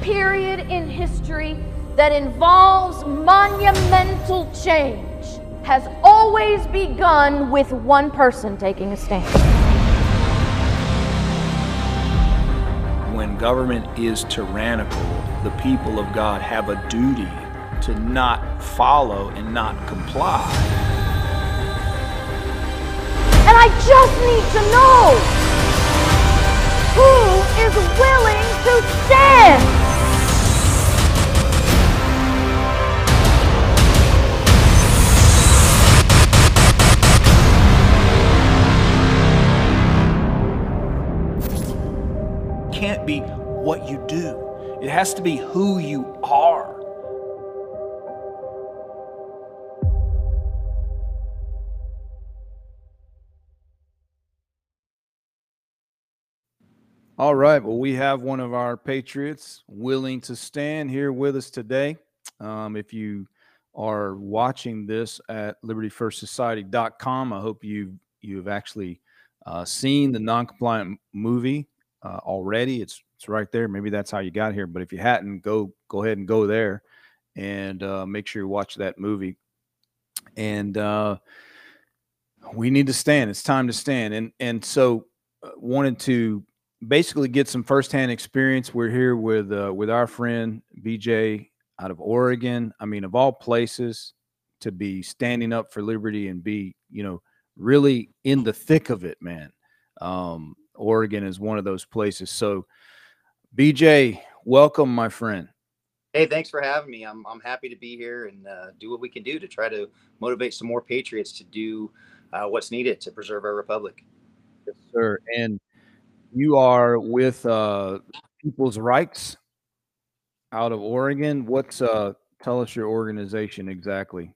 period in history that involves monumental change has always begun with one person taking a stand. When government is tyrannical, the people of God have a duty to not follow and not comply. And I just need to know who is willing can't be what you do. It has to be who you are. All right. Well, we have one of our patriots willing to stand here with us today. Um, if you are watching this at libertyfirstsociety.com, I hope you you've actually uh, seen the non-compliant movie uh, already. It's it's right there. Maybe that's how you got here. But if you hadn't, go go ahead and go there and uh, make sure you watch that movie. And uh, we need to stand. It's time to stand. And and so uh, wanted to basically get some firsthand experience. We're here with uh, with our friend BJ out of Oregon. I mean, of all places, to be standing up for liberty and be you know really in the thick of it, man. Um, Oregon is one of those places. So, BJ, welcome, my friend. Hey, thanks for having me. I'm, I'm happy to be here and uh, do what we can do to try to motivate some more patriots to do uh, what's needed to preserve our republic. Yes, sir. And you are with uh, People's Rights out of Oregon. What's uh, tell us your organization exactly?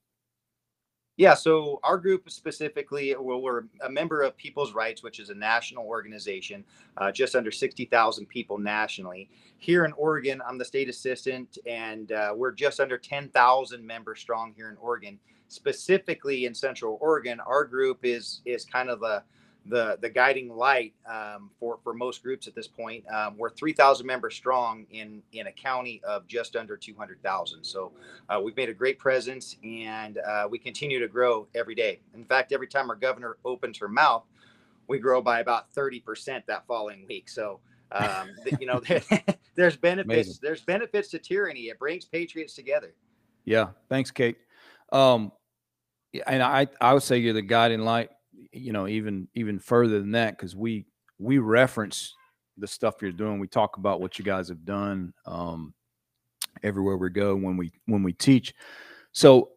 Yeah, so our group specifically, well, we're a member of People's Rights, which is a national organization, uh, just under 60,000 people nationally. Here in Oregon, I'm the state assistant, and uh, we're just under 10,000 members strong here in Oregon. Specifically in Central Oregon, our group is is kind of the the the guiding light um, for for most groups at this point. Um, we're 3,000 members strong in in a county of just under 200,000. So uh, we've made a great presence, and uh, we continue to grow every day. In fact, every time our governor opens her mouth, we grow by about 30 percent that following week. So. Um, you know, there's benefits. Amazing. There's benefits to tyranny. It brings patriots together. Yeah. Thanks, Kate. Um, and I, I would say you're the guiding light you know even even further than that because we we reference the stuff you're doing. We talk about what you guys have done um, everywhere we go when we when we teach. So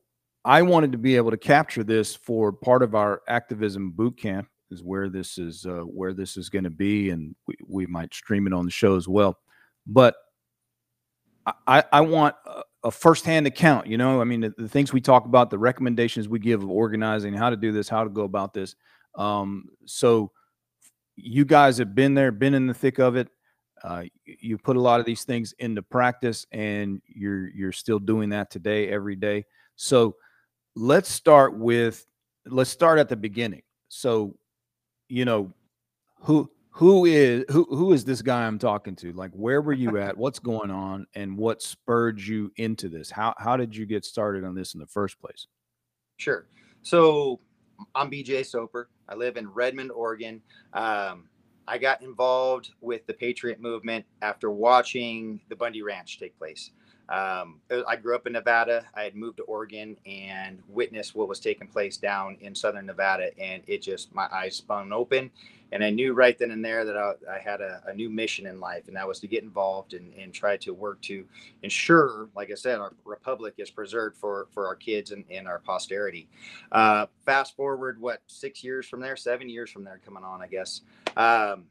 i wanted to be able to capture this for part of our activism boot camp is where this is uh, where this is going to be and we, we might stream it on the show as well. But i i want a firsthand account. You know, I mean, the, the, things we talk about, the recommendations we give of organizing, how to do this, how to go about this. Um, so you guys have been there, been in the thick of it. Uh, you put a lot of these things into practice, and you're you're still doing that today, every day. So let's start with let's start at the beginning. So, you know, who who is who who is this guy I'm talking to? Like, where were you at? What's going on, and what spurred you into this? How how did you get started on this in the first place? Sure. So I'm BJ Soper. I live in Redmond, Oregon. Um, I got involved with the Patriot movement after watching the Bundy Ranch take place. Um, I grew up in Nevada. I had moved to Oregon and witnessed what was taking place down in southern Nevada, and it just my eyes spun open, and I knew right then and there that I, I had a, a, new mission in life, and that was to get involved and, and try to work to ensure, like I said, our republic is preserved for for our kids and, and our posterity. Uh, fast forward, what six years from there, seven years from there, coming on, I guess. Um,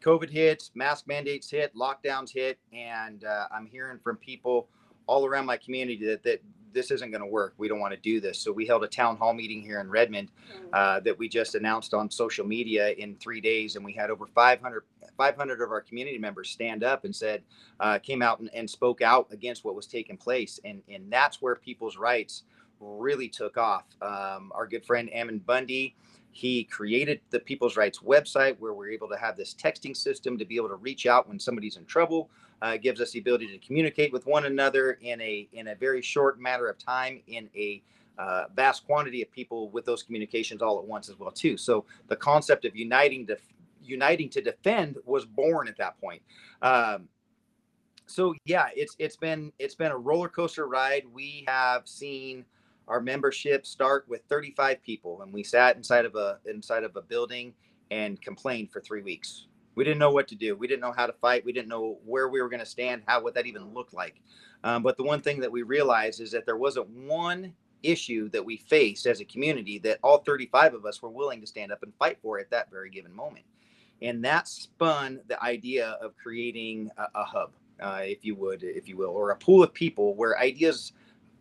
COVID hits, mask mandates hit, lockdowns hit, and uh, I'm hearing from people all around my community that, that this isn't going to work. We don't want to do this. So we held a town hall meeting here in Redmond mm. uh, that we just announced on social media in three days, and we had over 500, 500 of our community members stand up and said, uh, came out and, and spoke out against what was taking place, and and that's where people's rights really took off. Um, our good friend Ammon Bundy He created the People's Rights website where we're able to have this texting system to be able to reach out when somebody's in trouble. Uh, gives us the ability to communicate with one another in a in a very short matter of time in a uh, vast quantity of people with those communications all at once as well too. So the concept of uniting to uniting to defend was born at that point. Um, so yeah, it's it's been it's been a roller coaster ride. We have seen our membership start with 35 people, and we sat inside of a inside of a building and complained for three weeks. We didn't know what to do. We didn't know how to fight. We didn't know where we were going to stand, how what that even looked like. Um, but the one thing that we realized is that there wasn't one issue that we faced as a community that all 35 of us were willing to stand up and fight for at that very given moment. And that spun the idea of creating a, a hub, uh, if you would, if you will, or a pool of people where ideas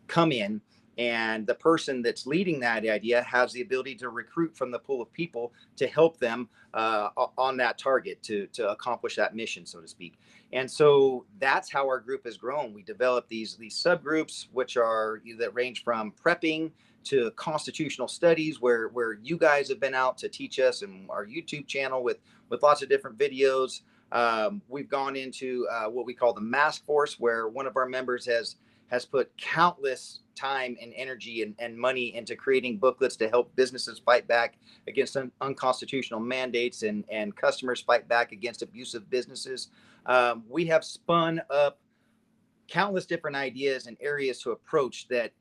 come in and the person that's leading that idea has the ability to recruit from the pool of people to help them uh, on that target to, to accomplish that mission so to speak. And so that's how our group has grown. We develop these these subgroups which are that range from prepping to constitutional studies where where you guys have been out to teach us and our youtube channel with with lots of different videos. Um, we've gone into uh, what we call the mask force where one of our members has has put countless time and energy and, and money into creating booklets to help businesses fight back against un- unconstitutional mandates and, and customers fight back against abusive businesses. Um, we have spun up countless different ideas and areas to approach that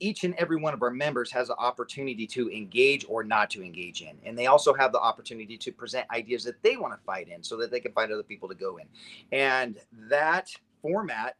each and every one of our members has the opportunity to engage or not to engage in. And they also have the opportunity to present ideas that they want to fight in so that they can find other people to go in. And that format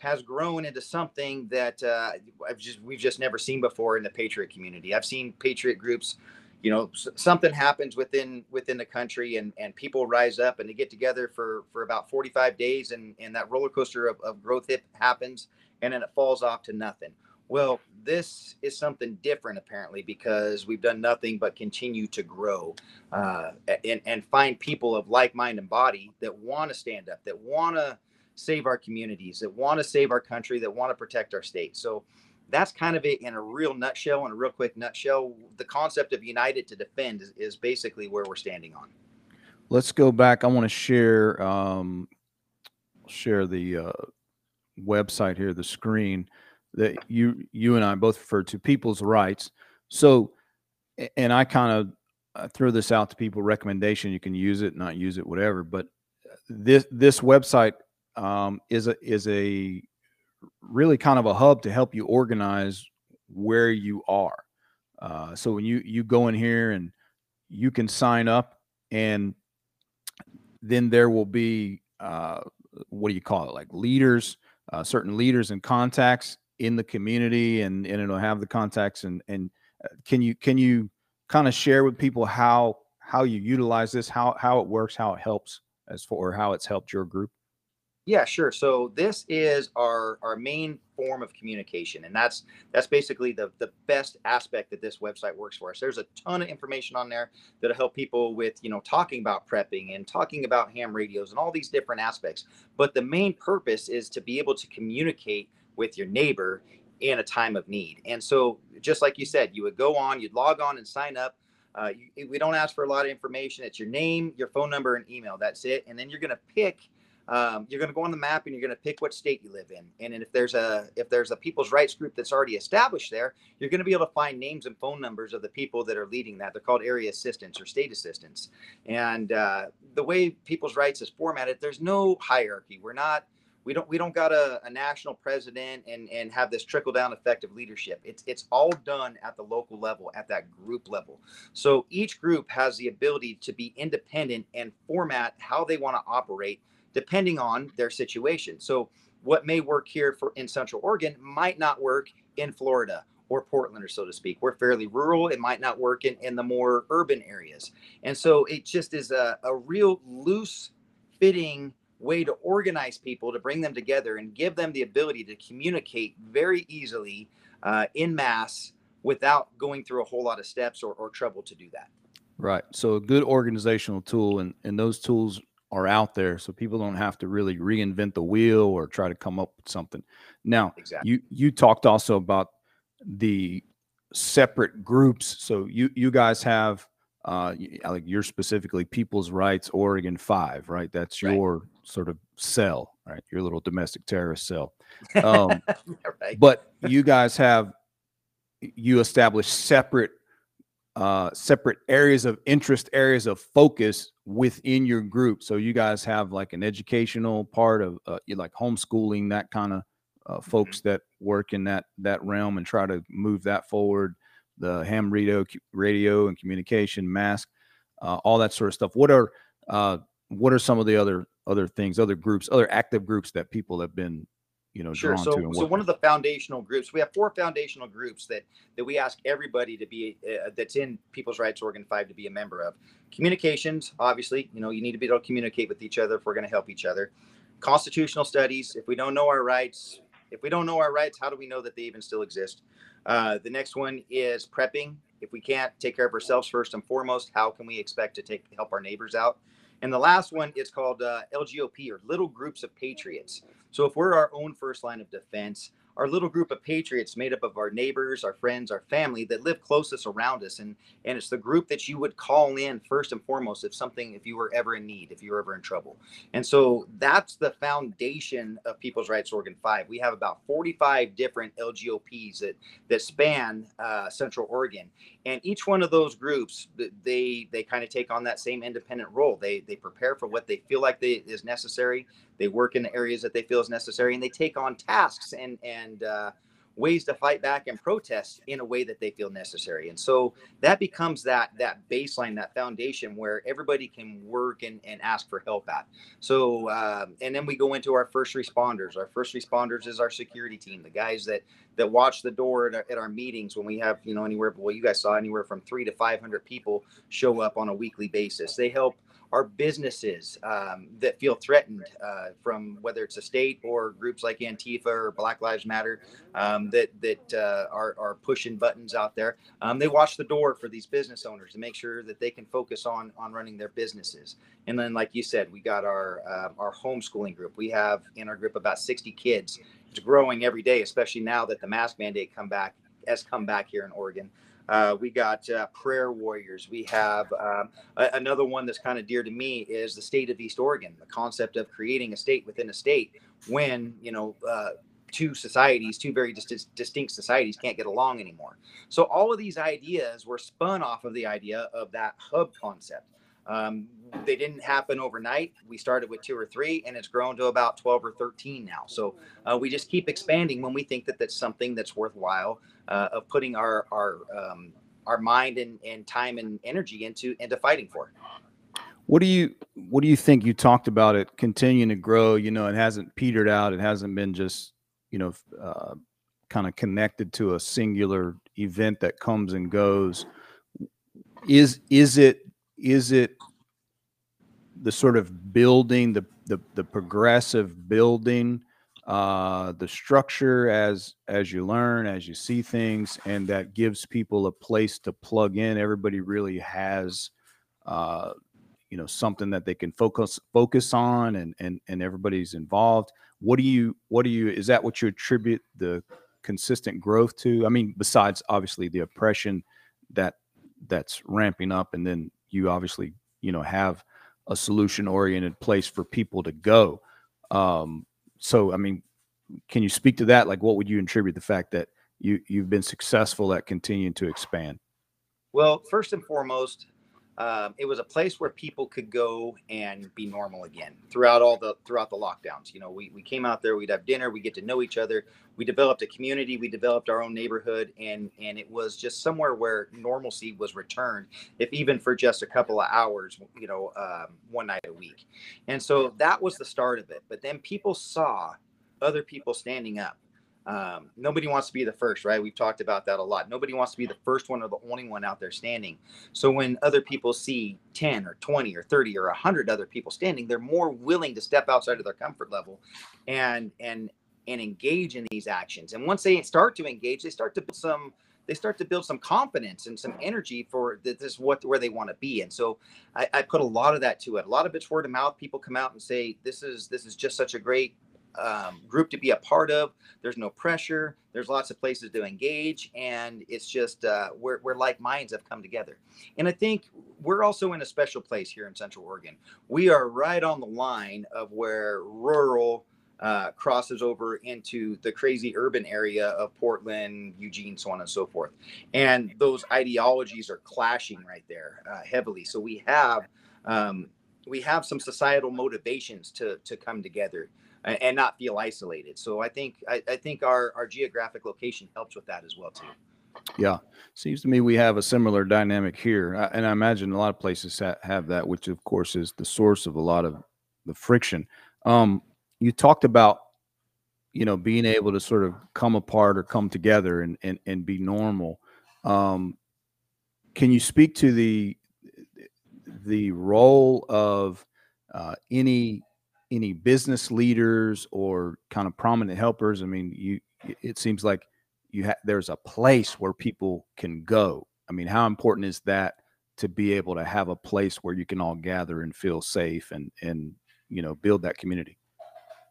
has grown into something that uh, I've just we've just never seen before in the patriot community. I've seen patriot groups, you know, something happens within within the country, and and people rise up and they get together for for about 45 days, and and that roller coaster of, of growth hip happens, and then it falls off to nothing. Well, this is something different apparently because we've done nothing but continue to grow uh, and and find people of like mind and body that want to stand up, that want to save our communities, that want to save our country, that want to protect our state. So that's kind of it in a real nutshell, in a real quick nutshell. The concept of united to defend is, is basically where we're standing on. Let's go back. I want to share um, share the uh, website here, the screen that you you and I both refer to people's rights. So, and I kind of throw this out to people recommendation. You can use it, not use it, whatever. But this this website um, is a is a really kind of a hub to help you organize where you are. Uh, so when you you go in here and you can sign up, and then there will be uh, what do you call it, like leaders, uh, certain leaders and contacts in the community, and and it'll have the contacts and and uh, can you can you kind of share with people how how you utilize this, how how it works, how it helps as for how it's helped your group? Yeah, sure. So this is our our main form of communication, and that's that's basically the the best aspect that this website works for us. There's a ton of information on there that'll help people with you know talking about prepping and talking about ham radios and all these different aspects. But the main purpose is to be able to communicate with your neighbor in a time of need. And so, just like you said, you would go on, you'd log on and sign up. Uh, you, we don't ask for a lot of information. It's your name, your phone number, and email. That's it. And then you're going to pick um, you're going to go on the map and you're going to pick what state you live in. And if there's a if there's a people's rights group that's already established there, you're going to be able to find names and phone numbers of the people that are leading that. They're called area assistants or state assistants. And uh, the way people's rights is formatted, there's no hierarchy. We're not we don't we don't got a, a national president and and have this trickle down effect of leadership it's it's all done at the local level at that group level so each group has the ability to be independent and format how they want to operate depending on their situation. So what may work here for in Central Oregon might not work in Florida or Portland, or so to speak. We're fairly rural. It might not work in, in the more urban areas. And so it just is a, a real loose fitting way to organize people to bring them together and give them the ability to communicate very easily uh, in mass without going through a whole lot of steps or, or trouble to do that. Right. So a good organizational tool and, and those tools are out there so people don't have to really reinvent the wheel or try to come up with something now exactly. you you talked also about the separate groups. So you you guys have uh like you're specifically People's Rights Oregon Five, right? That's Right. your sort of cell, right? Your little domestic terrorist cell. Um, right. but you guys have you establish separate uh separate areas of interest areas of focus within your group so you guys have like an educational part of uh, you like homeschooling that kind of uh, folks that work in that that realm and try to move that forward the ham radio radio and communication mask uh, all that sort of stuff what are uh what are some of the other other things other groups other active groups that people have been you know Sure. drawn So, to and so one with? of the foundational groups, we have four foundational groups that that we ask everybody to be uh, that's in People's Rights Oregon Five to be a member of. Communications, obviously, you know, you need to be able to communicate with each other if we're going to help each other. Constitutional studies. If we don't know our rights, if we don't know our rights, how do we know that they even still exist? Uh, the next one is prepping. If we can't take care of ourselves first and foremost, how can we expect to take help our neighbors out? And the last one is called uh, LGOP or Little Groups of Patriots. So if we're our own first line of defense, our little group of patriots made up of our neighbors, our friends, our family that live closest around us, and and it's the group that you would call in first and foremost if something, if you were ever in need, if you were ever in trouble. And so that's the foundation of People's Rights Oregon Five. We have about 45 different LGOPs that that span uh, Central Oregon, and each one of those groups they they kind of take on that same independent role. They they prepare for what they feel like they, is necessary they work in the areas that they feel is necessary and they take on tasks and and uh, ways to fight back and protest in a way that they feel necessary. And so that becomes that that baseline that foundation where everybody can work and, and ask for help at. So um, and then we go into our first responders. Our first responders is our security team the guys that that watch the door at our, at our meetings when we have you know anywhere well you guys saw anywhere from three to 500 people show up on a weekly basis. They help our businesses um, that feel threatened uh, from whether it's a state or groups like Antifa or Black Lives Matter um, that that uh, are, are pushing buttons out there. Um, they watch the door for these business owners to make sure that they can focus on on running their businesses. And then, like you said, we got our uh, our homeschooling group. We have in our group about 60 kids. It's growing every day, especially now that the mask mandate come back has come back here in Oregon. Uh, we got uh, prayer warriors. We have um, a- another one that's kind of dear to me is the state of East Oregon. The concept of creating a state within a state when you know uh, two societies, two very dis- distinct societies, can't get along anymore. So all of these ideas were spun off of the idea of that hub concept. Um, they didn't happen overnight. We started with two or three, and it's grown to about 12 or 13 now. So uh, we just keep expanding when we think that that's something that's worthwhile uh, of putting our our um, our mind and, and time and energy into into fighting for. What do you what do you think? You talked about it continuing to grow. You know, it hasn't petered out. It hasn't been just you know uh, kind of connected to a singular event that comes and goes. Is is it is it the sort of building the the, the progressive building uh the structure as as you learn as you see things and that gives people a place to plug in? Everybody really has uh you know something that they can focus focus on and and and everybody's involved. What do you what do you is that what you attribute the consistent growth to? I mean besides obviously the oppression that that's ramping up and then you obviously you know have a solution oriented place for people to go. Um so i mean can you speak to that? Like what would you attribute the fact that you you've been successful at continuing to expand? Well, first and foremost, um, it was a place where people could go and be normal again throughout all the throughout the lockdowns. You know, we, we came out there, we'd have dinner, we get to know each other. We developed a community, we developed our own neighborhood, and and it was just somewhere where normalcy was returned, if even for just a couple of hours, you know, um, one night a week. And so that was the start of it. But then people saw other people standing up. Um, nobody wants to be the first, right? We've talked about that a lot. Nobody wants to be the first one or the only one out there standing. So when other people see 10 or 20 or 30 or 100 other people standing, they're more willing to step outside of their comfort level and and and engage in these actions. And once they start to engage, they start to build some they start to build some confidence and some energy for this is what where they want to be. And so I, I put a lot of that to it. A lot of it's word of mouth. People come out and say, "This is this is just such a great um, group to be a part of. There's no pressure. There's lots of places to engage, and it's just uh, where like minds have come together. And I think we're also in a special place here in Central Oregon. We are right on the line of where rural uh, crosses over into the crazy urban area of Portland, Eugene, so on and so forth. And those ideologies are clashing right there uh, heavily. So we have um, we have some societal motivations to to come together and not feel isolated. So I think I, I think our our geographic location helps with that as well too. Yeah, seems to me we have a similar dynamic here, and I imagine a lot of places have that, which of course is the source of a lot of the friction. Um, you talked about, you know, being able to sort of come apart or come together and and, and be normal. Um, can you speak to the the role of uh, any any business leaders or kind of prominent helpers? I mean, you it seems like you have there's a place where people can go. I mean, how important is that to be able to have a place where you can all gather and feel safe and and you know build that community?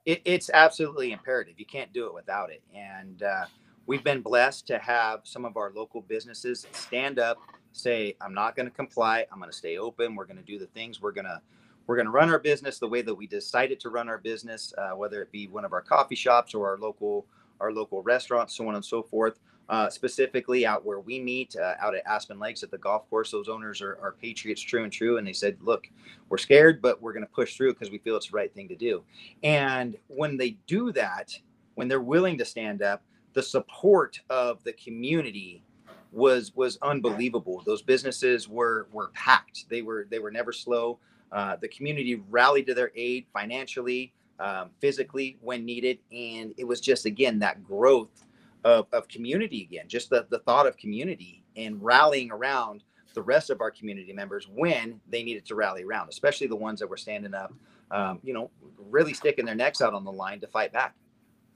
It, it's absolutely imperative. You can't do it without it. And uh, we've been blessed to have some of our local businesses stand up, say, "I'm not going to comply. I'm going to stay open. We're going to do the things we're going to." We're going to run our business the way that we decided to run our business, uh, whether it be one of our coffee shops or our local our local restaurants, so on and so forth. Uh, specifically, out where we meet, uh, out at Aspen Lakes at the golf course, those owners are, are patriots, true and true. And they said, "Look, we're scared, but we're going to push through because we feel it's the right thing to do." And when they do that, when they're willing to stand up, the support of the community was was unbelievable. Those businesses were were packed. They were they were never slow. Uh, the community rallied to their aid financially, um, physically when needed. And it was just, again, that growth of, of community again, just the, the thought of community and rallying around the rest of our community members when they needed to rally around, especially the ones that were standing up, um, you know, really sticking their necks out on the line to fight back.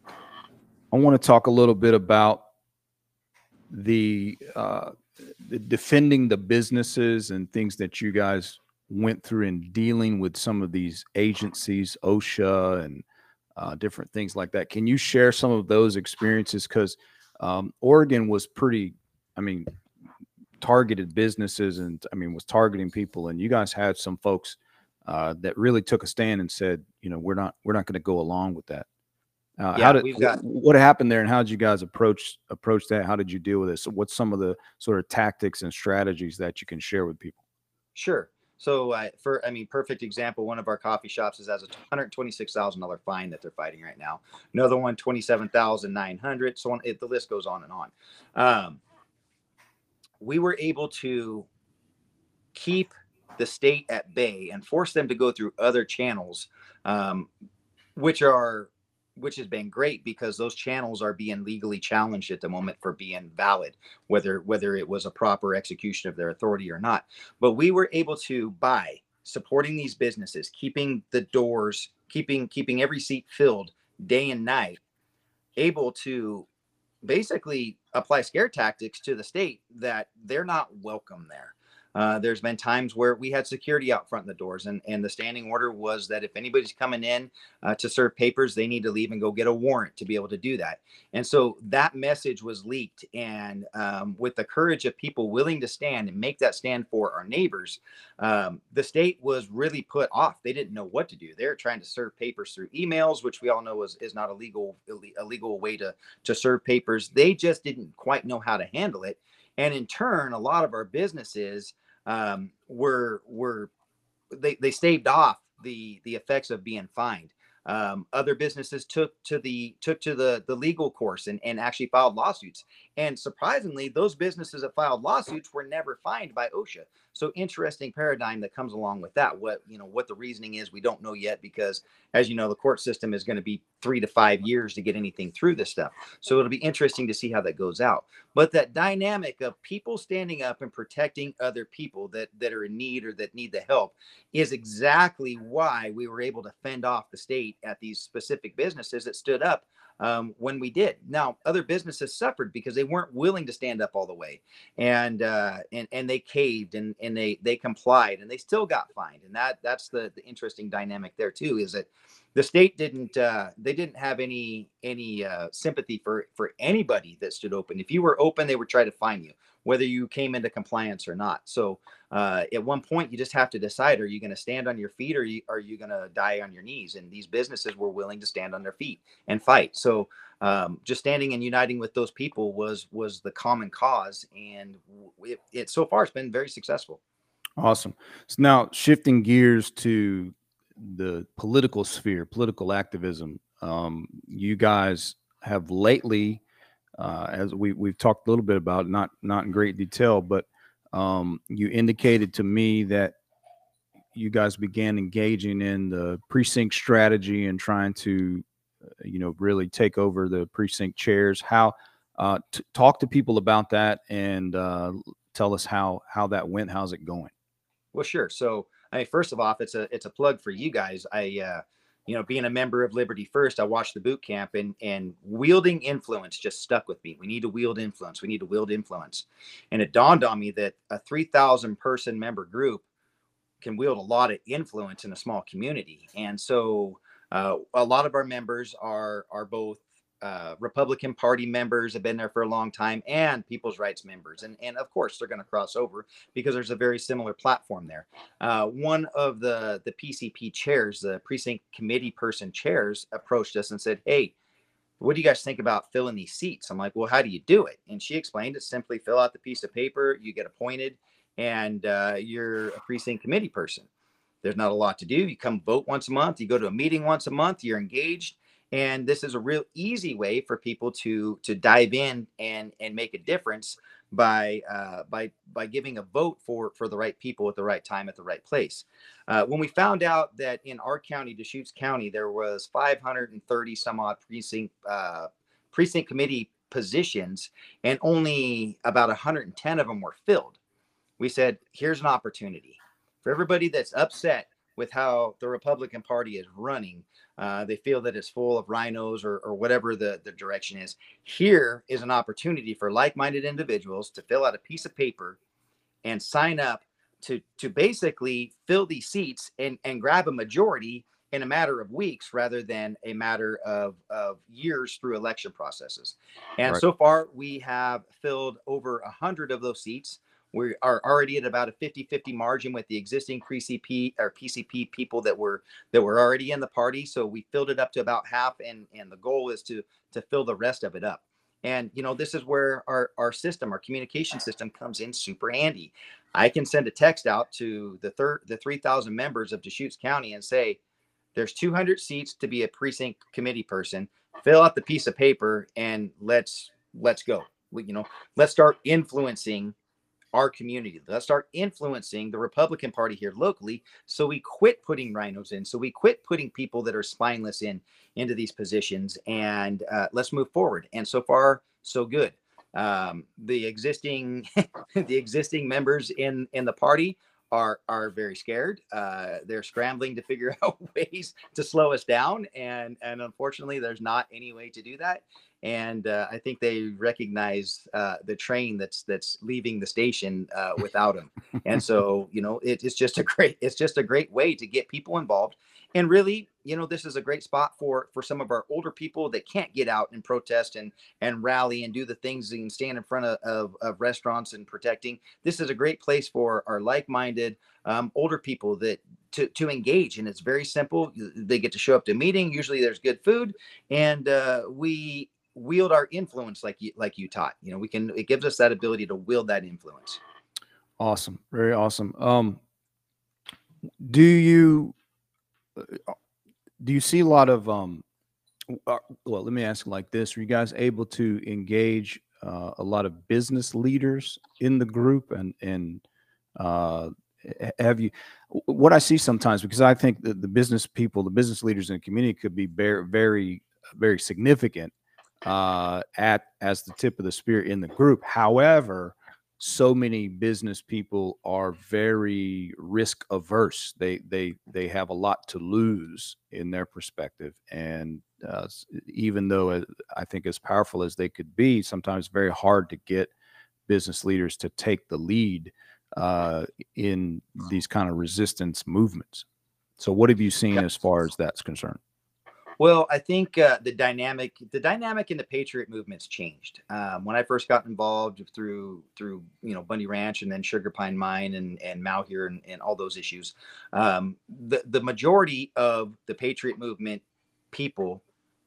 I want to talk a little bit about the, uh, the defending the businesses and things that you guys went through in dealing with some of these agencies, OSHA and uh, different things like that. Can you share some of those experiences? Because um, Oregon was pretty, I mean, targeted businesses and I mean was targeting people, and you guys had some folks uh, that really took a stand and said, you know, we're not we're not going to go along with that. Uh, yeah, how did got, what happened there, and how did you guys approach approach that? How did you deal with this? So what's some of the sort of tactics and strategies that you can share with people? Sure. So, uh, for I mean, perfect example. One of our coffee shops is has a hundred twenty-six thousand dollar fine that they're fighting right now. Another one, twenty-seven thousand nine hundred. So on, it, the list goes on and on. Um, we were able to keep the state at bay and force them to go through other channels, um, which are which has been great because those channels are being legally challenged at the moment for being valid whether whether it was a proper execution of their authority or not. But we were able to by supporting these businesses keeping the doors keeping keeping every seat filled day and night able to basically apply scare tactics to the state that they're not welcome there uh, there's been times where we had security out front in the doors, and, and the standing order was that if anybody's coming in uh, to serve papers, they need to leave and go get a warrant to be able to do that. And so that message was leaked. And um, with the courage of people willing to stand and make that stand for our neighbors, um, the state was really put off. They didn't know what to do. They're trying to serve papers through emails, which we all know is, is not a legal, a legal way to, to serve papers. They just didn't quite know how to handle it. And in turn, a lot of our businesses um, were were they, they staved off the the effects of being fined. Um, other businesses took to the took to the the legal course and, and actually filed lawsuits. And surprisingly, those businesses that filed lawsuits were never fined by OSHA. So interesting paradigm that comes along with that. What you know, what the reasoning is, we don't know yet because, as you know, the court system is going to be three to five years to get anything through this stuff. So it'll be interesting to see how that goes out. But that dynamic of people standing up and protecting other people that that are in need or that need the help is exactly why we were able to fend off the state at these specific businesses that stood up um, when we did. Now, other businesses suffered because they weren't willing to stand up all the way, and uh, and and they caved and and they they complied, and they still got fined. And that that's the the interesting dynamic there too is that the state didn't uh, they didn't have any any uh, sympathy for for anybody that stood open. If you were open, they would try to fine you, whether you came into compliance or not. So uh, at one point, you just have to decide: Are you going to stand on your feet, or are you, going to die on your knees? And these businesses were willing to stand on their feet and fight. So um, just standing and uniting with those people was was the common cause, and it, it so far it's been very successful. Awesome. So now shifting gears to the political sphere, political activism. Um, you guys have lately, uh, as we we've talked a little bit about, not not in great detail, but um, you indicated to me that you guys began engaging in the precinct strategy and trying to, uh, you know, really take over the precinct chairs. How uh, t- talk to people about that and uh, tell us how how that went. How's it going? Well, sure. So I mean, first of all, it's a it's a plug for you guys. I uh, you know, being a member of Liberty First, I watched the boot camp and and wielding influence just stuck with me. We need to wield influence. We need to wield influence. And it dawned on me that a 3,000 person member group can wield a lot of influence in a small community. And so uh, a lot of our members are are both uh, Republican Party members have been there for a long time and People's Rights members. And, and of course, they're going to cross over because there's a very similar platform there. Uh, one of the, the PCP chairs, the precinct committee person chairs, approached us and said, Hey, what do you guys think about filling these seats? I'm like, Well, how do you do it? And she explained it simply fill out the piece of paper, you get appointed, and uh, you're a precinct committee person. There's not a lot to do. You come vote once a month, you go to a meeting once a month, you're engaged and this is a real easy way for people to to dive in and and make a difference by uh, by by giving a vote for for the right people at the right time at the right place. Uh, when we found out that in our county, Deschutes County, there was 530 some odd precinct uh, precinct committee positions, and only about 110 of them were filled, we said, "Here's an opportunity for everybody that's upset with how the Republican Party is running. Uh, they feel that it's full of rhinos or, or whatever the, the direction is. Here is an opportunity for like minded individuals to fill out a piece of paper and sign up to, to basically fill these seats and, and grab a majority in a matter of weeks rather than a matter of, of years through election processes. And right. so far, we have filled over a hundred of those seats we are already at about a 50-50 margin with the existing PCP or PCP people that were that were already in the party. So we filled it up to about half, and and the goal is to to fill the rest of it up. And you know, this is where our our system, our communication system, comes in super handy. I can send a text out to the third the 3,000 members of Deschutes County and say, "There's 200 seats to be a precinct committee person. Fill out the piece of paper and let's let's go. We, you know, let's start influencing." Our community. Let's start influencing the Republican Party here locally. So we quit putting rhinos in. So we quit putting people that are spineless in into these positions, and uh, let's move forward. And so far, so good. Um, the existing the existing members in in the party are are very scared. Uh, they're scrambling to figure out ways to slow us down, and and unfortunately, there's not any way to do that and uh, I think they recognize uh, the train that's that's leaving the station uh, without him. and so, you know, it, it's just a great it's just a great way to get people involved. And really, you know, this is a great spot for for some of our older people that can't get out and protest and and rally and do the things and stand in front of, of, of restaurants and protecting. This is a great place for our like-minded um, older people that to, to engage and it's very simple they get to show up to a meeting usually there's good food and uh, we wield our influence like you like you taught. You know we can it gives us that ability to wield that influence. Awesome. Very awesome. Um do you uh, do you see a lot of um uh, well let me ask like this. Are you guys able to engage uh, a lot of business leaders in the group? And and uh have you what i see sometimes because i think that the business people the business leaders in the community could be very very very significant uh, at as the tip of the spear in the group. However, so many business people are very risk averse. They they they have a lot to lose in their perspective, and uh, even though uh, I think as powerful as they could be, sometimes very hard to get business leaders to take the lead uh, in these kind of resistance movements. So, what have you seen as far as that's concerned? Well, I think uh, the dynamic, the dynamic in the Patriot movement's changed. Um, when I first got involved through through you know Bundy Ranch and then Sugar Pine Mine and and Malheur and, and all those issues, um, the the majority of the Patriot movement people,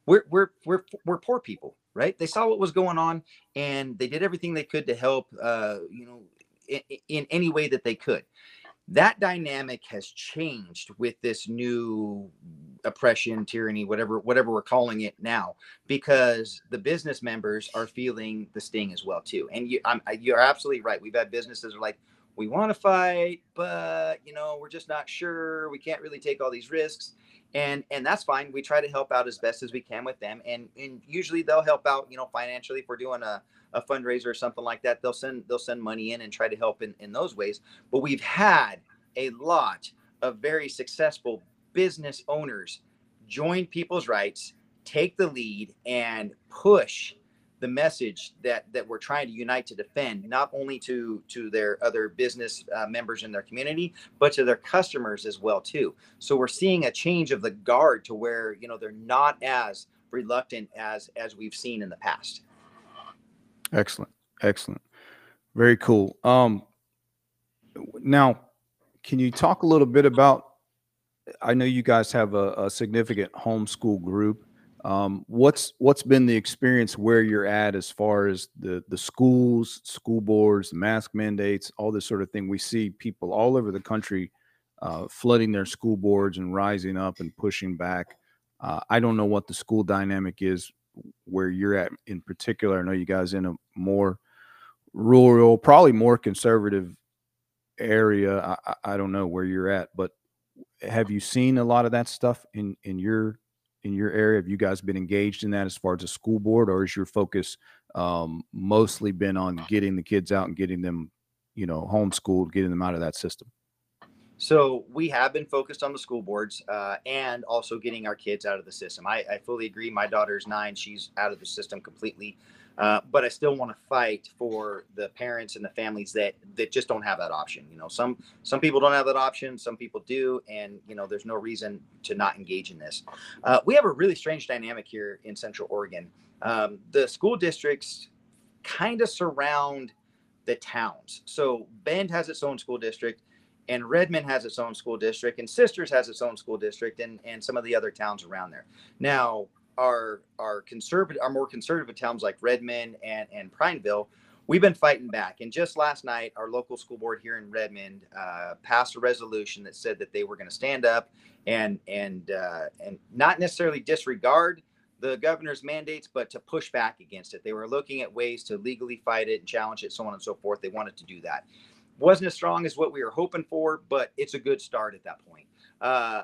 we're we're we're we're poor people, right? They saw what was going on and they did everything they could to help, uh, you know, in, in any way that they could that dynamic has changed with this new oppression tyranny whatever whatever we're calling it now because the business members are feeling the sting as well too. And you I'm, you're absolutely right. We've had businesses are like we want to fight but you know we're just not sure. We can't really take all these risks. And and that's fine. We try to help out as best as we can with them. And and usually they'll help out you know financially if we're doing a a fundraiser or something like that, they'll send they'll send money in and try to help in, in those ways. But we've had a lot of very successful business owners join people's rights, take the lead, and push the message that that we're trying to unite to defend not only to to their other business uh, members in their community but to their customers as well too so we're seeing a change of the guard to where you know they're not as reluctant as as we've seen in the past Excellent. Excellent. Very cool. Um, now, can you talk a little bit about? I know you guys have a, a significant homeschool group. Um, what's what's been the experience where you're at as far as the the schools, school boards, mask mandates, all this sort of thing? We see people all over the country uh, flooding their school boards and rising up and pushing back. Uh, I don't know what the school dynamic is where you're at in particular. I know you guys in a more rural, probably more conservative area. I, I don't know where you're at, but have you seen a lot of that stuff in in your in your area? Have you guys been engaged in that as far as a school board, or is your focus um, mostly been on getting the kids out and getting them, you know, homeschooled, getting them out of that system? So we have been focused on the school boards uh, and also getting our kids out of the system. I, I, fully agree. My daughter's nine; she's out of the system completely. Uh, but I still want to fight for the parents and the families that that just don't have that option. You know, some some people don't have that option, some people do, and you know, there's no reason to not engage in this. Uh, we have a really strange dynamic here in Central Oregon. Um, the school districts kind of surround the towns. So Bend has its own school district and Redmond has its own school district, and Sisters has its own school district, and and some of the other towns around there. Now, our our conservative, our more conservative towns like Redmond and and Prineville, we've been fighting back. And just last night, our local school board here in Redmond uh, passed a resolution that said that they were going to stand up and and uh, and not necessarily disregard the governor's mandates, but to push back against it. They were looking at ways to legally fight it and challenge it, so on and so forth. They wanted to do that wasn't as strong as what we were hoping for, but it's a good start at that point. Uh,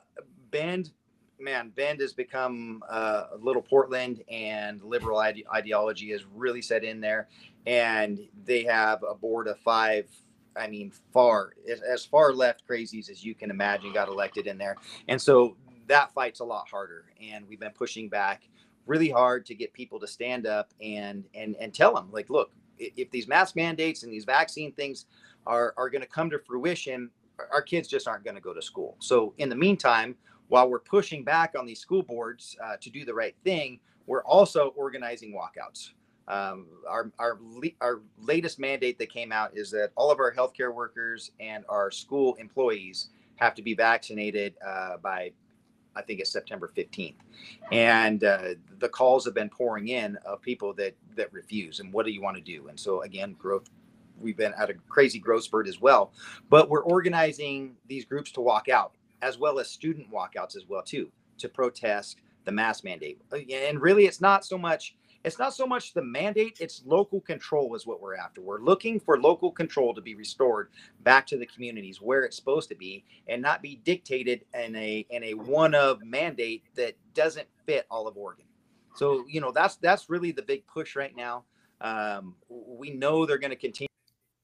Bend, man, Bend has become uh, a little Portland, and liberal ide- ideology has really set in there. And they have a board of five. I mean, far as far left crazies as you can imagine got elected in there, and so that fight's a lot harder. And we've been pushing back really hard to get people to stand up and and and tell them like, look, if these mask mandates and these vaccine things are, are going to come to fruition, our kids just aren't going to go to school. So, in the meantime, while we're pushing back on these school boards uh, to do the right thing, we're also organizing walkouts. Um, our, our, our latest mandate that came out is that all of our healthcare workers and our school employees have to be vaccinated uh, by, I think it's September 15th. And uh, the calls have been pouring in of people that, that refuse. And what do you want to do? And so, again, growth we've been at a crazy growth spurt as well. But we're organizing these groups to walk out, as well as student walkouts as well too, to protest the mask mandate. Uh, and really, it's not so much it's not so much the mandate it's local control is what we're after we're looking for local control to be restored back to the communities where it's supposed to be and not be dictated in a in a one of mandate that doesn't fit all of oregon so you know that's that's really the big push right now um, we know they're going to continue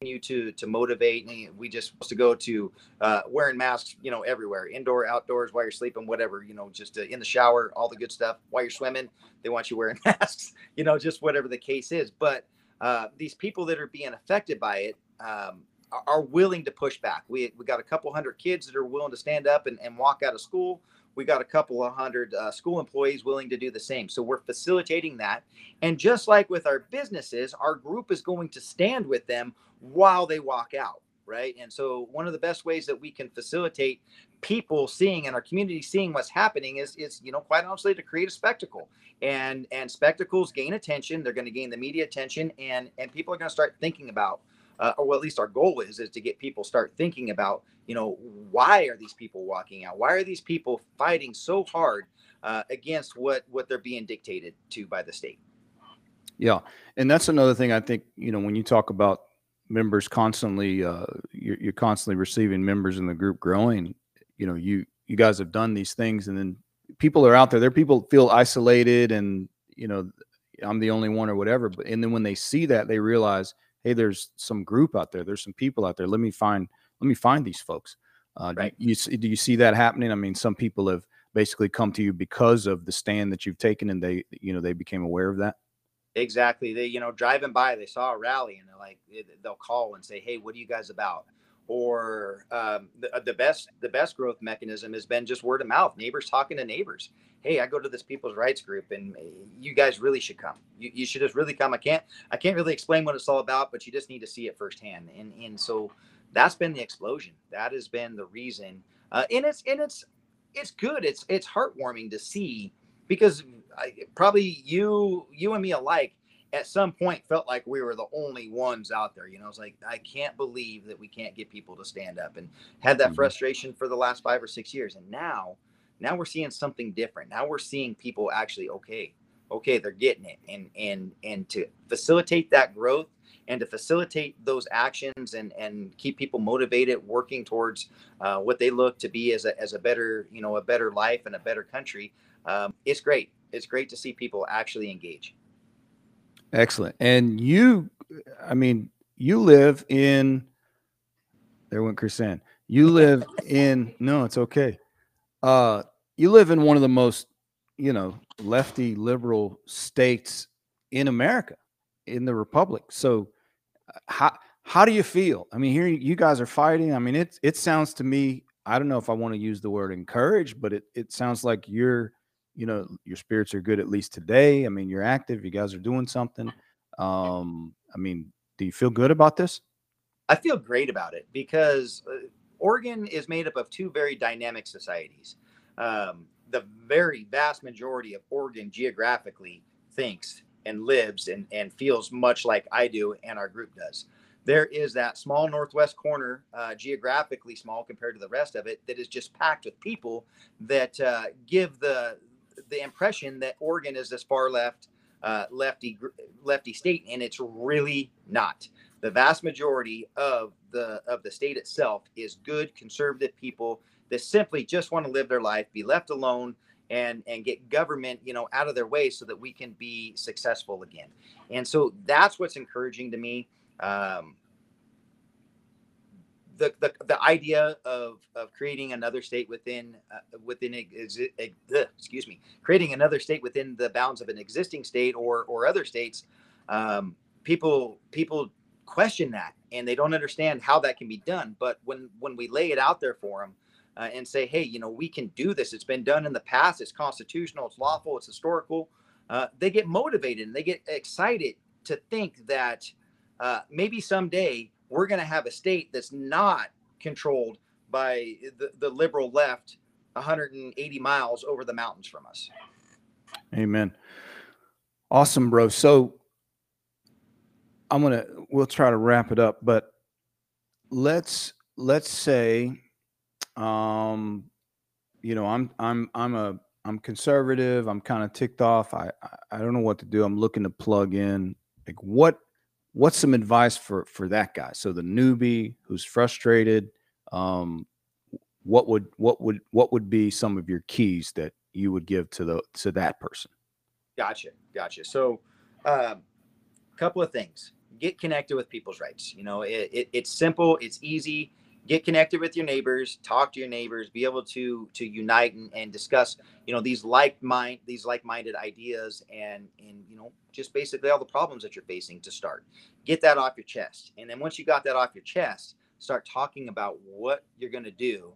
continue to to motivate. Me. We just to go to uh, wearing masks, you know, everywhere, indoor, outdoors, while you're sleeping, whatever, you know, just uh, in the shower, all the good stuff. While you're swimming, they want you wearing masks, you know, just whatever the case is. But uh, these people that are being affected by it um, are willing to push back. We we got a couple hundred kids that are willing to stand up and, and walk out of school we got a couple of hundred uh, school employees willing to do the same. So we're facilitating that. And just like with our businesses, our group is going to stand with them while they walk out. Right. And so one of the best ways that we can facilitate people seeing and our community seeing what's happening is, is, you know, quite honestly, to create a spectacle and, and spectacles gain attention. They're going to gain the media attention and, and people are going to start thinking about uh, or at least our goal is is to get people start thinking about you know why are these people walking out why are these people fighting so hard uh, against what what they're being dictated to by the state yeah and that's another thing i think you know when you talk about members constantly uh, you're, you're constantly receiving members in the group growing you know you you guys have done these things and then people are out there there people feel isolated and you know i'm the only one or whatever but and then when they see that they realize hey, there's some group out there. There's some people out there. Let me find let me find these folks. Uh, right. do, you, do you see that happening? I mean, some people have basically come to you because of the stand that you've taken, and they you know they became aware of that. Exactly. They you know driving by, they saw a rally, and they're like they'll call and say, hey, what are you guys about? or um, the, uh, the best the best growth mechanism has been just word of mouth neighbors talking to neighbors. Hey i go to this people's rights group and uh, you guys really should come. You, you should just really come. I can't i can't really explain what it's all about but you just need to see it firsthand. And and so that's been the explosion. That has been the reason uh, and it's and it's it's good. It's it's heartwarming to see because I, probably you you and me alike at some point felt like we were the only ones out there. You know, it's like I can't believe that we can't get people to stand up and had that mm-hmm. frustration for the last five or six years. And now, now we're seeing something different. Now we're seeing people actually okay, okay, they're getting it, and and and to facilitate that growth and to facilitate those actions and and keep people motivated, working towards uh, what they look to be as a as a better you know a better life and a better country. Um, it's great. It's great to see people actually engage. Excellent. And you, I mean, you live in, there went KrisAnne. You live in, no, it's okay. Uh, you live in one of the most, you know, lefty liberal states in America, in the Republic. So, uh, how, how do you feel? I mean, here you guys are fighting. I mean, it, it sounds to me, I don't know if I want to use the word encourage, but it, it sounds like you're you know your spirits are good at least today. I mean, you're active. You guys are doing something. Um, I mean, do you feel good about this? I feel great about it because uh, Oregon is made up of two very dynamic societies. Um, the very vast majority of Oregon geographically thinks and lives and, and feels much like I do and our group does. There is that small northwest corner, uh, geographically small compared to the rest of it, that is just packed with people that uh, give the the impression that Oregon is this far left, uh, lefty lefty state, and it's really not. The vast majority of the of the state itself is good conservative people that simply just want to live their life, be left alone, and and get government you know out of their way so that we can be successful again. And so that's what's encouraging to me. Um, the, the, the idea of, of creating another state within uh, within uh, excuse me creating another state within the bounds of an existing state or or other states um, people people question that and they don't understand how that can be done. But when when we lay it out there for them uh, and say hey you know we can do this. It's been done in the past. It's constitutional. It's lawful. It's historical uh, they get motivated and they get excited to think that uh, maybe someday we're going to have a state that's not controlled by the, the liberal left 180 miles over the mountains from us. Amen. Awesome, bro. So I'm gonna we'll try to wrap it up, but let's let's say um you know I'm I'm I'm a I'm conservative, I'm kind of ticked off. I I don't know what to do. I'm looking to plug in. Like what what's some advice for for that guy? So the newbie who's frustrated, um, what would what would what would be some of your keys that you would give to the to that person? Gotcha, gotcha. So, a um, couple of things. get connected with people's rights. You know, it, it, it's simple, it's easy. Get connected with your neighbors, talk to your neighbors, be able to to unite and, and discuss, you know, these like mind these like-minded ideas and and you know, just basically all the problems that you're facing to start. Get that off your chest. And then once you got that off your chest, start talking about what you're going to do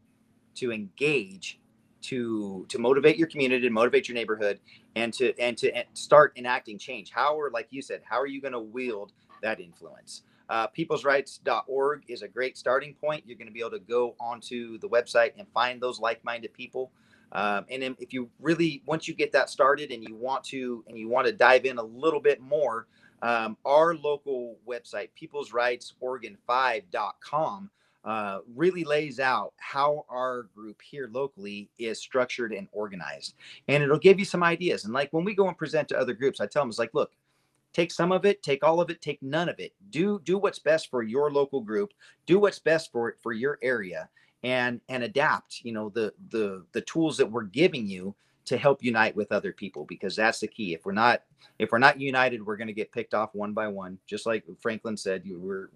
to engage to to motivate your community to motivate your neighborhood and to and to start enacting change how are like you said how are you going to wield that influence uh, peoplesrights.org is a great starting point you're going to be able to go onto the website and find those like-minded people um, and then if you really once you get that started and you want to and you want to dive in a little bit more um, our local website peoplesrightsoregon5.com uh, really lays out how our group here locally is structured and organized. And it'll give you some ideas. And like when we go and present to other groups, I tell them, it's like, look, take some of it, take all of it, take none of it. Do do what's best for your local group. Do what's best for for your area, and and adapt. You know the the the tools that we're giving you to help unite with other people because that's the key. If we're not if we're not united, we're going to get picked off one by one. Just like Franklin said, you were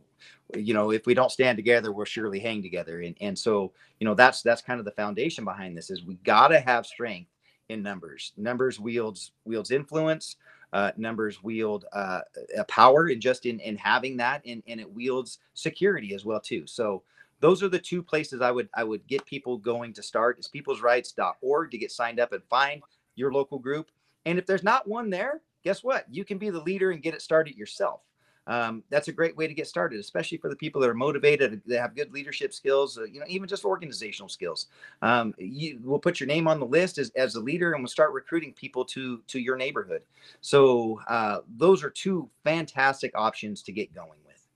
you know if we don't stand together we'll surely hang together and and so you know that's that's kind of the foundation behind this is we got to have strength in numbers numbers wields wields influence uh, numbers wield uh, a power and just in in having that and and it wields security as well too. So those are the two places i would i would get people going to start is peoplesrights.org to get signed up and find your local group. And if there's not one there guess what? You can be the leader and get it started yourself um, that's a great way to get started, especially for the people that are motivated, that have good leadership skills, uh, you know, even just organizational skills. Um, you will put your name on the list as, as a leader and we'll start recruiting people to, to your neighborhood. So uh, those are two fantastic options to get going with.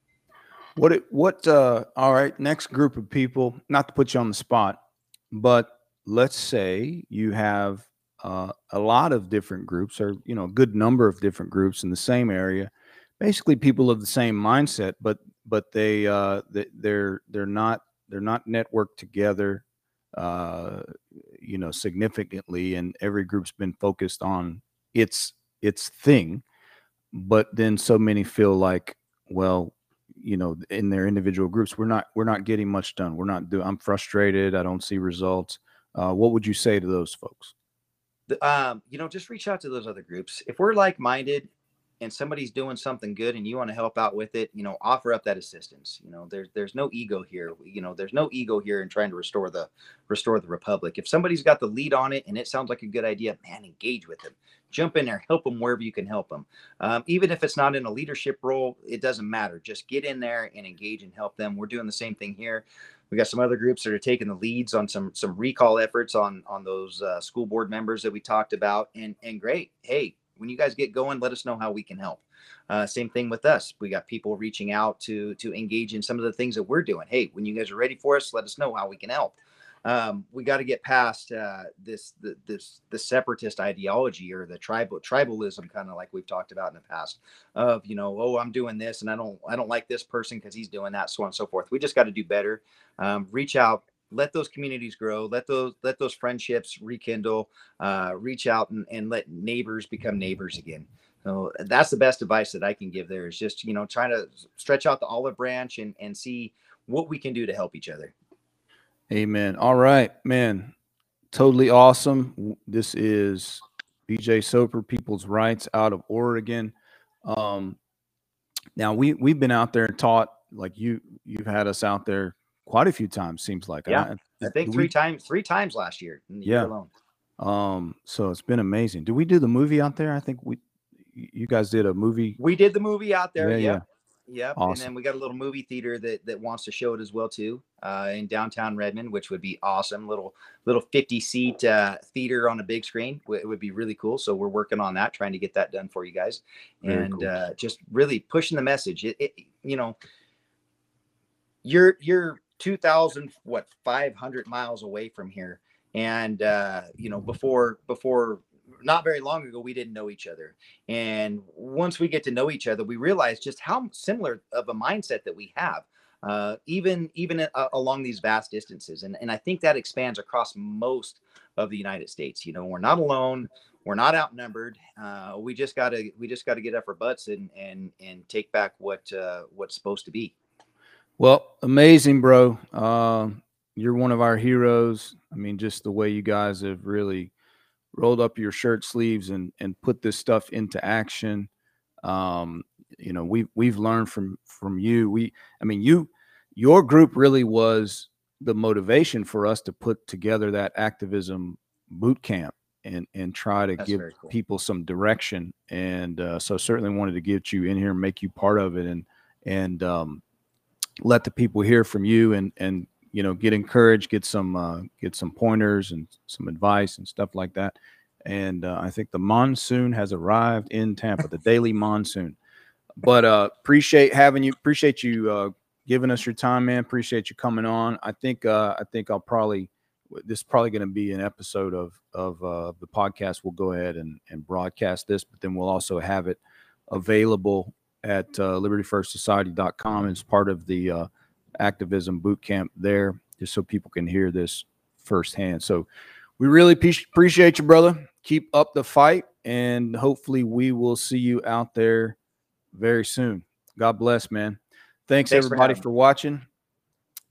What, it, what, uh, all right, next group of people, not to put you on the spot, but let's say you have uh, a lot of different groups or, you know, a good number of different groups in the same area basically people of the same mindset, but but they uh, they, they're they're not they're not networked together, uh, you know, significantly, and every group's been focused on its its thing. But then so many feel like, well, you know, in their individual groups, we're not we're not getting much done. We're not doing. I'm frustrated. I don't see results. Uh, what would you say to those folks? Um, you know, just reach out to those other groups. If we're like minded and somebody's doing something good and you want to help out with it, you know, offer up that assistance. You know, there's there's no ego here. You know, there's no ego here in trying to restore the restore the republic. If somebody's got the lead on it and it sounds like a good idea, man, engage with them. Jump in there, help them wherever you can help them. Um, even if it's not in a leadership role, it doesn't matter. Just get in there and engage and help them. We're doing the same thing here. We got some other groups that are taking the leads on some some recall efforts on on those uh, school board members that we talked about, and and great. Hey, when you guys get going, let us know how we can help. Uh, same thing with us. We got people reaching out to to engage in some of the things that we're doing. Hey, when you guys are ready for us, let us know how we can help. Um, we got to get past uh, this the, this the separatist ideology or the tribal tribalism, kind of like we've talked about in the past. Of you know, oh, I'm doing this and I don't I don't like this person because he's doing that, so on and so forth. We just got to do better. Um, reach out, let those communities grow let those let those friendships rekindle uh, reach out and, and let neighbors become neighbors again. So that's the best advice that i can give there is just you know trying to stretch out the olive branch and and see what we can do to help each other. Amen. All right man. Totally awesome. This is bj soper people's rights out of oregon. Um now we we've been out there and taught like you you've had us out there quite a few times. Seems like yeah, I, I think three we, times, three times last year. yeah. Year um. So it's been amazing. Do we do the movie out there? I think we, you guys did a movie. We did the movie out there. Yeah. Yeah. Yep. Awesome. And then we got a little movie theater that, that wants to show it as well too, uh, in downtown Redmond, which would be awesome. Little little 50 seat uh, theater on a big screen. It would be really cool. So we're working on that, trying to get that done for you guys, Very and cool. uh, just really pushing the message. It, it, you know, you're you're 2000 what 500 miles away from here. And uh, you know before before not very long ago we didn't know each other. And once we get to know each other we realize just how similar of a mindset that we have uh, even even uh, along these vast distances. And, and i think that expands across most of the united states. You know we're not alone. We're not outnumbered. Uh, we just gotta we just gotta get up our butts and and and take back what uh, what's supposed to be. Well, amazing, bro. Uh, you're one of our heroes. I mean, just the way you guys have really rolled up your shirt sleeves and and put this stuff into action. Um, you know, we've we've learned from from you. We, I mean, you, your group really was the motivation for us to put together that activism boot camp and and try to That's give cool. people some direction. And uh, so certainly wanted to get you in here and make you part of it and and um, let the people hear from you and and you know get encouraged, get some uh, get some pointers and some advice and stuff like that. And uh, I think the monsoon has arrived in Tampa, the daily monsoon. But uh, appreciate having you. Appreciate you uh, giving us your time, man. Appreciate you coming on. I think uh, I think I'll probably this is probably going to be an episode of of uh, the podcast. We'll go ahead and and broadcast this, but then we'll also have it available at uh, libertyfirstsociety.com as part of the uh, activism boot camp there, just so people can hear this firsthand. So we really appreciate you, brother. Keep up the fight, and hopefully we will see you out there very soon. God bless, man. Thanks, Thanks everybody having for watching.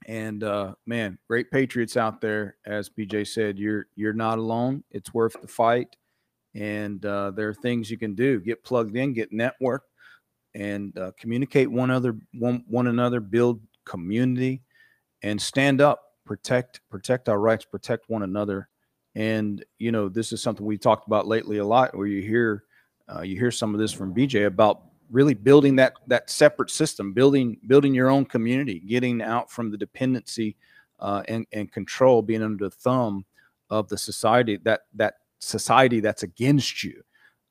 And uh, man, great patriots out there. As BJ said, you're you're not alone. It's worth the fight, and uh, there are things you can do. Get plugged in, get networked, and uh, communicate one other one one another. Build community, and stand up. Protect protect our rights. Protect one another. And you know, this is something we talked about lately a lot. Where you hear uh, you hear some of this from BJ about really building that that separate system, building building your own community, getting out from the dependency uh, and and control, being under the thumb of the society that that society that's against you.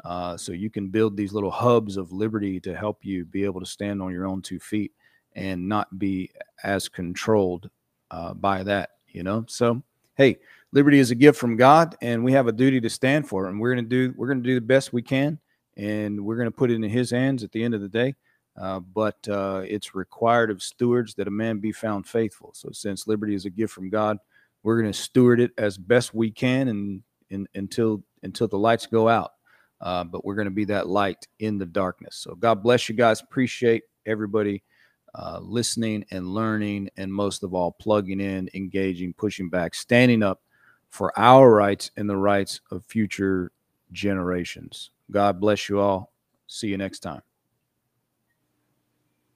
Uh, so you can build these little hubs of liberty to help you be able to stand on your own two feet and not be as controlled uh, by that. You know, so hey, liberty is a gift from God, and we have a duty to stand for it. And we're gonna do we're gonna do the best we can and we're going to put it in his hands at the end of the day. Uh, but uh, it's required of stewards that a man be found faithful. So, since liberty is a gift from God, we're going to steward it as best we can, and, and until until the lights go out. Uh, but we're going to be that light in the darkness. So, God bless you guys. Appreciate everybody uh, listening and learning, and most of all, plugging in, engaging, pushing back, standing up for our rights and the rights of future generations. God bless you all. See you next time.